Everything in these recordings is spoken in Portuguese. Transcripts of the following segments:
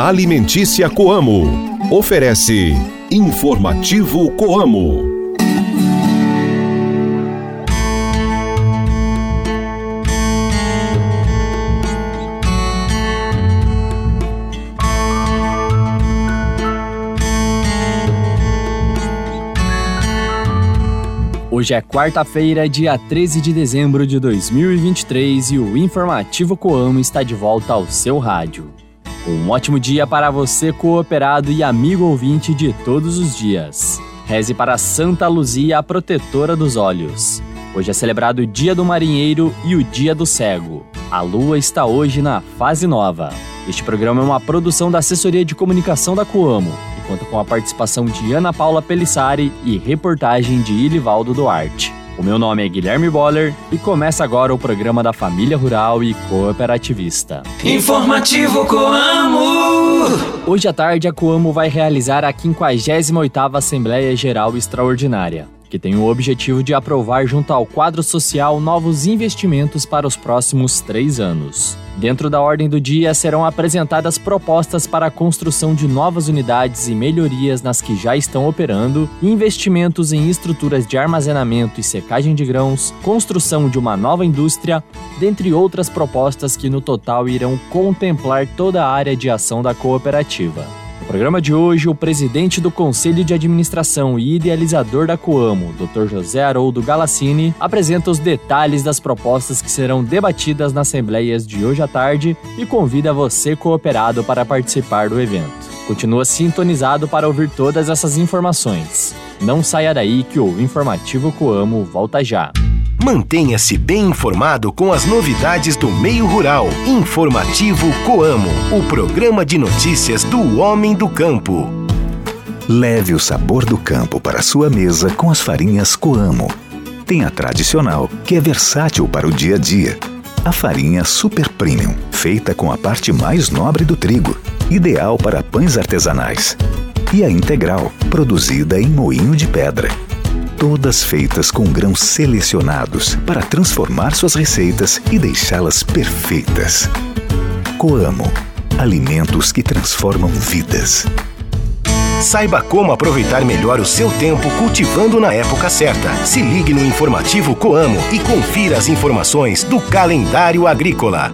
Alimentícia Coamo. Oferece Informativo Coamo. Hoje é quarta-feira, dia 13 de dezembro de 2023 e o Informativo Coamo está de volta ao seu rádio. Um ótimo dia para você, cooperado e amigo ouvinte de todos os dias. Reze para Santa Luzia, a protetora dos olhos. Hoje é celebrado o Dia do Marinheiro e o Dia do Cego. A lua está hoje na fase nova. Este programa é uma produção da Assessoria de Comunicação da Coamo conta com a participação de Ana Paula Pelissari e reportagem de Ilivaldo Duarte. O meu nome é Guilherme Boller e começa agora o programa da Família Rural e Cooperativista. Informativo Coamo! Hoje à tarde, a Coamo vai realizar a 58ª Assembleia Geral Extraordinária que tem o objetivo de aprovar junto ao quadro social novos investimentos para os próximos três anos. Dentro da ordem do dia serão apresentadas propostas para a construção de novas unidades e melhorias nas que já estão operando, investimentos em estruturas de armazenamento e secagem de grãos, construção de uma nova indústria, dentre outras propostas que no total irão contemplar toda a área de ação da cooperativa. No programa de hoje, o presidente do Conselho de Administração e idealizador da Coamo, Dr. José Haroldo Galassini, apresenta os detalhes das propostas que serão debatidas nas assembleias de hoje à tarde e convida você cooperado para participar do evento. Continua sintonizado para ouvir todas essas informações. Não saia daí que o Informativo Coamo volta já. Mantenha-se bem informado com as novidades do meio rural. Informativo Coamo, o programa de notícias do homem do campo. Leve o sabor do campo para sua mesa com as farinhas Coamo. Tem a tradicional, que é versátil para o dia a dia. A farinha Super Premium, feita com a parte mais nobre do trigo, ideal para pães artesanais. E a integral, produzida em moinho de pedra todas feitas com grãos selecionados para transformar suas receitas e deixá-las perfeitas. Coamo alimentos que transformam vidas. Saiba como aproveitar melhor o seu tempo cultivando na época certa. Se ligue no informativo Coamo e confira as informações do calendário agrícola.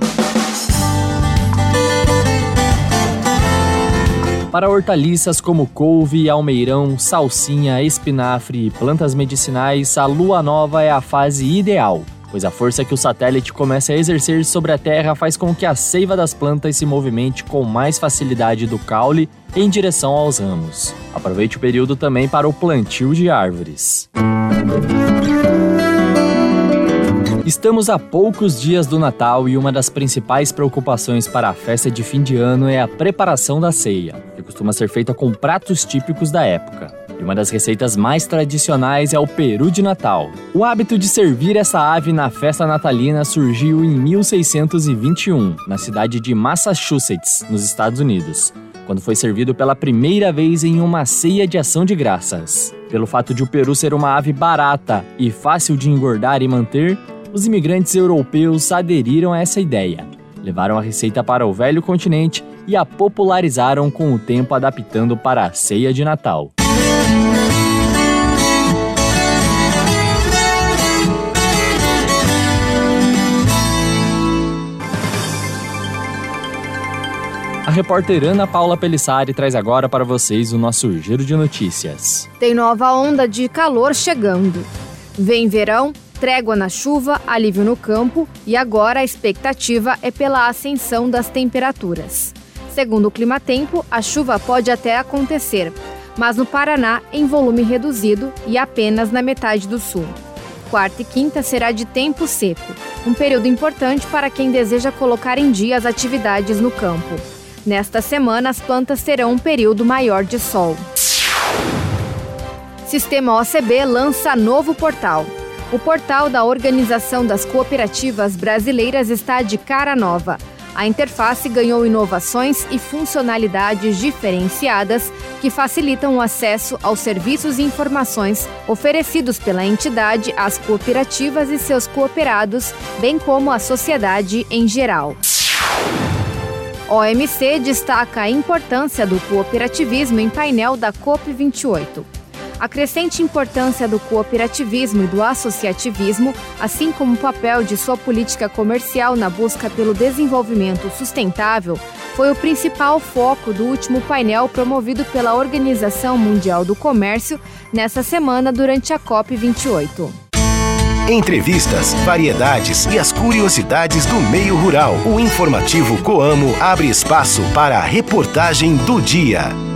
Para hortaliças como couve, almeirão, salsinha, espinafre e plantas medicinais, a lua nova é a fase ideal, pois a força que o satélite começa a exercer sobre a Terra faz com que a seiva das plantas se movimente com mais facilidade do caule em direção aos ramos. Aproveite o período também para o plantio de árvores. Estamos a poucos dias do Natal e uma das principais preocupações para a festa de fim de ano é a preparação da ceia, que costuma ser feita com pratos típicos da época. E uma das receitas mais tradicionais é o peru de Natal. O hábito de servir essa ave na festa natalina surgiu em 1621, na cidade de Massachusetts, nos Estados Unidos, quando foi servido pela primeira vez em uma ceia de ação de graças. Pelo fato de o peru ser uma ave barata e fácil de engordar e manter, os imigrantes europeus aderiram a essa ideia. Levaram a receita para o velho continente e a popularizaram com o tempo adaptando para a ceia de Natal. A repórter Ana Paula Pelissari traz agora para vocês o nosso giro de notícias. Tem nova onda de calor chegando. Vem verão, trégua na chuva, alívio no campo e agora a expectativa é pela ascensão das temperaturas. Segundo o Climatempo, a chuva pode até acontecer, mas no Paraná em volume reduzido e apenas na metade do sul. Quarta e quinta será de tempo seco, um período importante para quem deseja colocar em dia as atividades no campo. Nesta semana, as plantas terão um período maior de sol. Sistema OCB lança novo portal. O portal da Organização das Cooperativas Brasileiras está de cara nova. A interface ganhou inovações e funcionalidades diferenciadas que facilitam o acesso aos serviços e informações oferecidos pela entidade às cooperativas e seus cooperados, bem como à sociedade em geral. OMC destaca a importância do cooperativismo em painel da COP28. A crescente importância do cooperativismo e do associativismo, assim como o papel de sua política comercial na busca pelo desenvolvimento sustentável, foi o principal foco do último painel promovido pela Organização Mundial do Comércio nessa semana durante a COP28. Entrevistas, variedades e as curiosidades do meio rural. O informativo Coamo abre espaço para a reportagem do dia.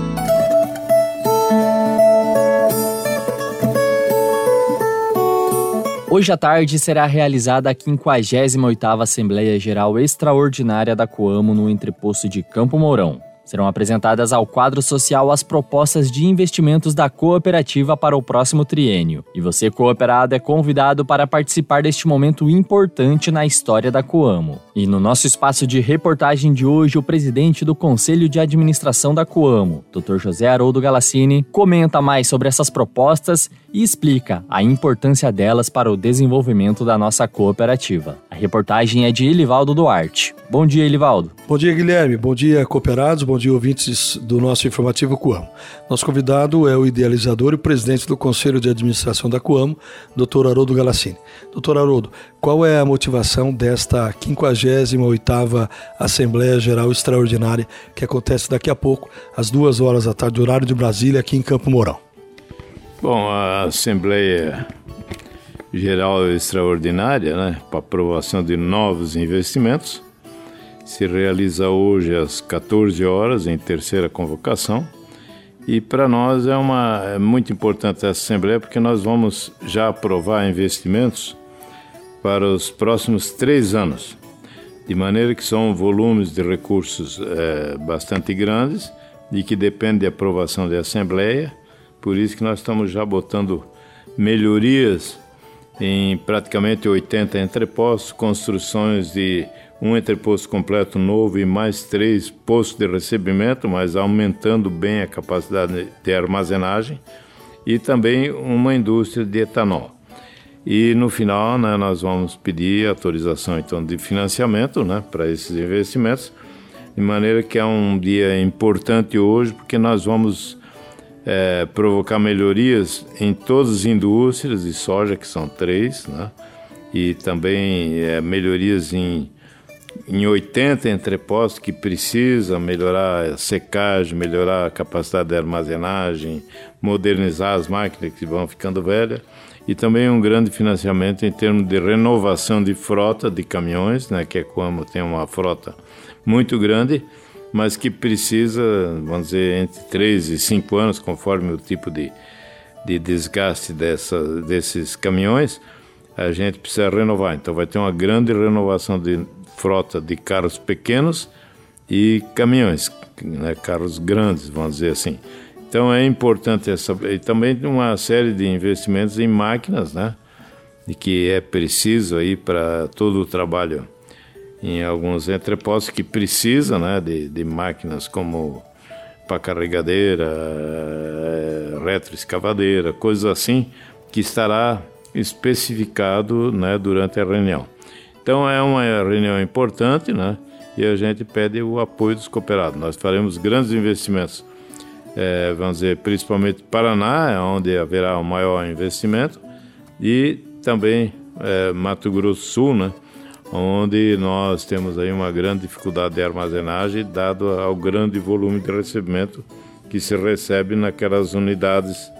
Hoje à tarde será realizada a 58ª Assembleia Geral Extraordinária da Coamo no entreposto de Campo Mourão. Serão apresentadas ao quadro social as propostas de investimentos da cooperativa para o próximo triênio. E você, cooperado, é convidado para participar deste momento importante na história da Coamo. E no nosso espaço de reportagem de hoje, o presidente do Conselho de Administração da Coamo, Dr. José Haroldo Galassini, comenta mais sobre essas propostas e explica a importância delas para o desenvolvimento da nossa cooperativa. A reportagem é de Elivaldo Duarte. Bom dia, Elivaldo. Bom dia, Guilherme. Bom dia, cooperados. Bom dia, ouvintes do nosso informativo Coamo. Nosso convidado é o idealizador e presidente do Conselho de Administração da Coamo, Dr. Haroldo Galassini. Dr. Haroldo, qual é a motivação desta 58ª Assembleia Geral Extraordinária que acontece daqui a pouco, às duas horas da tarde, horário de Brasília, aqui em Campo Mourão? Bom, a Assembleia Geral Extraordinária, né, para aprovação de novos investimentos, se realiza hoje às 14 horas, em terceira convocação. E para nós é, uma, é muito importante essa Assembleia porque nós vamos já aprovar investimentos para os próximos três anos, de maneira que são volumes de recursos é, bastante grandes e que dependem de aprovação da Assembleia por isso que nós estamos já botando melhorias em praticamente 80 entrepostos, construções de um entreposto completo novo e mais três postos de recebimento, mas aumentando bem a capacidade de armazenagem, e também uma indústria de etanol. E no final, né, nós vamos pedir autorização então de financiamento, né, para esses investimentos, de maneira que é um dia importante hoje, porque nós vamos é, provocar melhorias em todas as indústrias de soja, que são três, né? e também é, melhorias em, em 80 entrepostos que precisa melhorar a secagem, melhorar a capacidade de armazenagem, modernizar as máquinas que vão ficando velhas. E também um grande financiamento em termos de renovação de frota de caminhões, né, que é como tem uma frota muito grande mas que precisa, vamos dizer, entre 3 e 5 anos, conforme o tipo de, de desgaste dessa, desses caminhões, a gente precisa renovar. Então vai ter uma grande renovação de frota de carros pequenos e caminhões, né, carros grandes, vamos dizer assim. Então é importante essa e também uma série de investimentos em máquinas, né, e que é preciso aí para todo o trabalho em alguns entrepostos que precisa né, de, de máquinas como para carregadeira, eh, retroescavadeira, coisas assim, que estará especificado né, durante a reunião. Então é uma reunião importante né, e a gente pede o apoio dos cooperados. Nós faremos grandes investimentos, é, vamos dizer, principalmente Paraná, é onde haverá o maior investimento, e também é, Mato Grosso Sul, né, onde nós temos aí uma grande dificuldade de armazenagem, dado ao grande volume de recebimento que se recebe naquelas unidades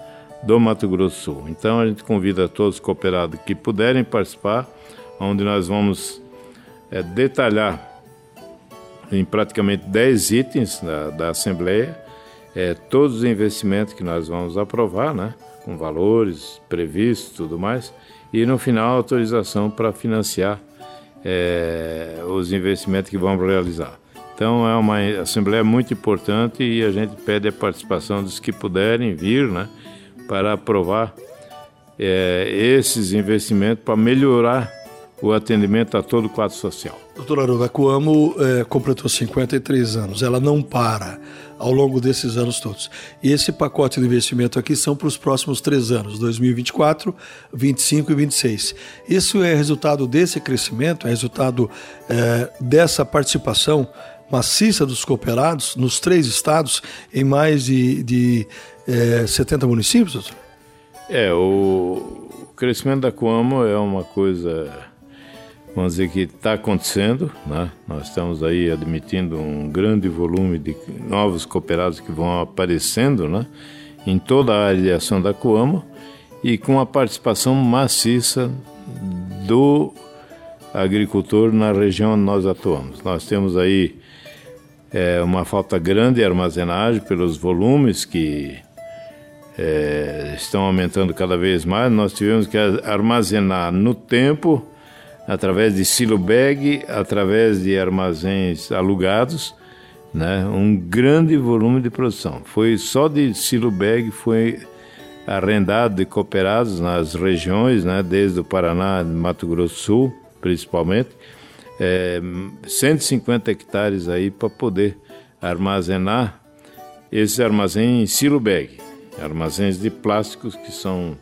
do Mato Grosso Sul. Então a gente convida todos os cooperados que puderem participar, onde nós vamos é, detalhar em praticamente 10 itens da, da Assembleia é, todos os investimentos que nós vamos aprovar, né, com valores previstos e tudo mais, e no final autorização para financiar é, os investimentos que vamos realizar. Então é uma assembleia muito importante e a gente pede a participação dos que puderem vir, né, para aprovar é, esses investimentos para melhorar o atendimento a todo o quadro social. Doutora Aruda, a Coamo é, completou 53 anos, ela não para ao longo desses anos todos. E esse pacote de investimento aqui são para os próximos três anos, 2024, 25 e 26. Isso é resultado desse crescimento, é resultado é, dessa participação maciça dos cooperados nos três estados, em mais de, de é, 70 municípios, doutor? É, o crescimento da Coamo é uma coisa, vamos dizer, que está acontecendo. Né? Nós estamos aí admitindo um grande volume de novos cooperados que vão aparecendo né? em toda a área de ação da Coamo e com a participação maciça do agricultor na região onde nós atuamos. Nós temos aí é, uma falta grande de armazenagem pelos volumes que é, estão aumentando cada vez mais. Nós tivemos que armazenar no tempo, através de silo bag, através de armazéns alugados, né, um grande volume de produção. Foi só de silo bag foi arrendado de cooperados nas regiões, né, desde o Paraná, Mato Grosso do Sul, principalmente, é, 150 hectares aí para poder armazenar esses armazéns em silo bag, armazéns de plásticos que são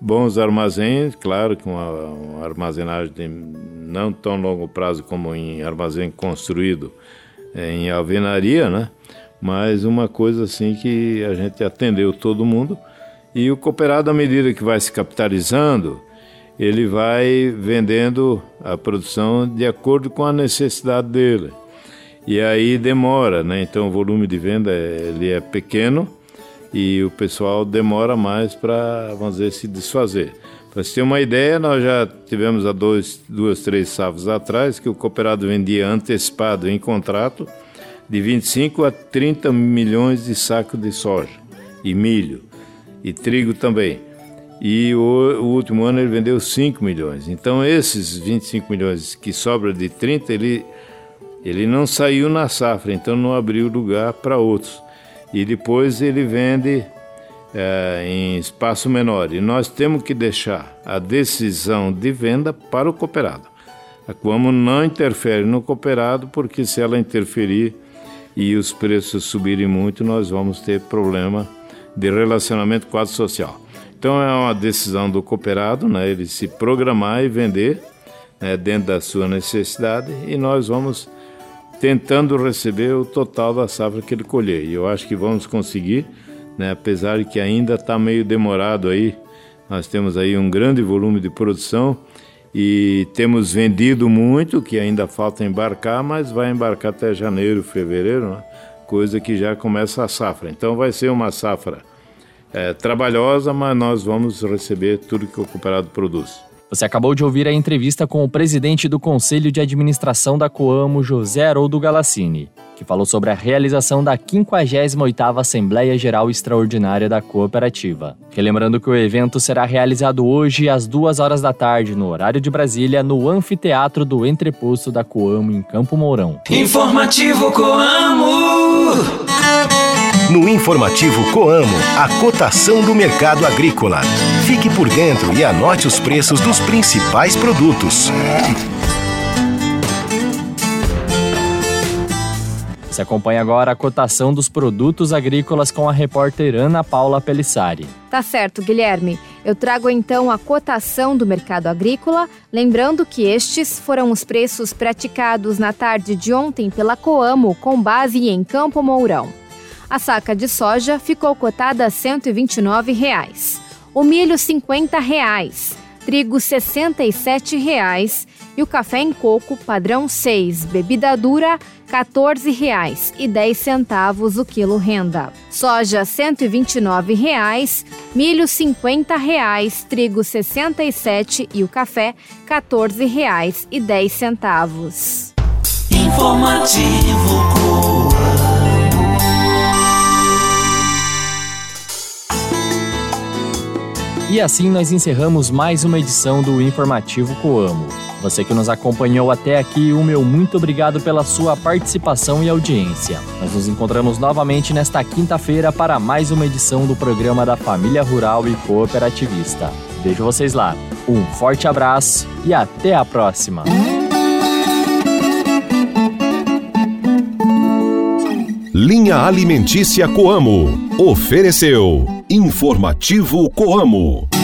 bons armazéns, claro, com uma, armazenagem de não tão longo prazo como em armazém construído é, em alvenaria, né? Mas uma coisa assim que a gente atendeu todo mundo e o cooperado, à medida que vai se capitalizando, ele vai vendendo a produção de acordo com a necessidade dele. E aí demora, né? Então o volume de venda ele é pequeno e o pessoal demora mais para, dizer, se desfazer. Para você ter uma ideia, nós já tivemos há dois, duas, três safras atrás que o cooperado vendia antecipado em contrato de 25 a 30 milhões de sacos de soja e milho e trigo também. E o, o, último ano ele vendeu 5 milhões. Então esses 25 milhões que sobra de 30, ele, ele não saiu na safra, então não abriu lugar para outros. E depois ele vende é, em espaço menor. E nós temos que deixar a decisão de venda para o cooperado. A Coamo não interfere no cooperado, porque se ela interferir e os preços subirem muito, nós vamos ter problema de relacionamento quadro social. Então é uma decisão do cooperado, né, ele se programar e vender né, dentro da sua necessidade e nós vamos tentando receber o total da safra que ele colher. E eu acho que vamos conseguir, né, apesar de que ainda está meio demorado aí. Nós temos aí um grande volume de produção e temos vendido muito, que ainda falta embarcar, mas vai embarcar até janeiro, fevereiro, né? coisa que já começa a safra. Então vai ser uma safra é, trabalhosa, mas nós vamos receber tudo que o cooperado produz. Você acabou de ouvir a entrevista com o presidente do Conselho de Administração da Coamo, José Haroldo Galassini, que falou sobre a realização da 58ª Assembleia Geral Extraordinária da Cooperativa. Relembrando que o evento será realizado hoje às duas horas da tarde, no horário de Brasília, no Anfiteatro do Entreposto da Coamo, em Campo Mourão. Informativo Coamo! No informativo Coamo, a cotação do mercado agrícola. Fique por dentro e anote os preços dos principais produtos. Você acompanha agora a cotação dos produtos agrícolas com a repórter Ana Paula Pelissari. Tá certo, Guilherme. Eu trago então a cotação do mercado agrícola, lembrando que estes foram os preços praticados na tarde de ontem pela Coamo, com base em Campo Mourão. A saca de soja ficou cotada a 129 reais. O milho 50 reais. Trigo 67 reais, e o café em coco padrão 6, bebida dura R$ 14,10 o quilo renda. Soja 129 reais, milho 50 reais, trigo R$ 67 e o café R$ 14,10. Informativo E assim nós encerramos mais uma edição do Informativo Coamo. Você que nos acompanhou até aqui, o meu muito obrigado pela sua participação e audiência. Nós nos encontramos novamente nesta quinta-feira para mais uma edição do programa da Família Rural e Cooperativista. Vejo vocês lá. Um forte abraço e até a próxima. Linha Alimentícia Coamo. Ofereceu Informativo Coamo.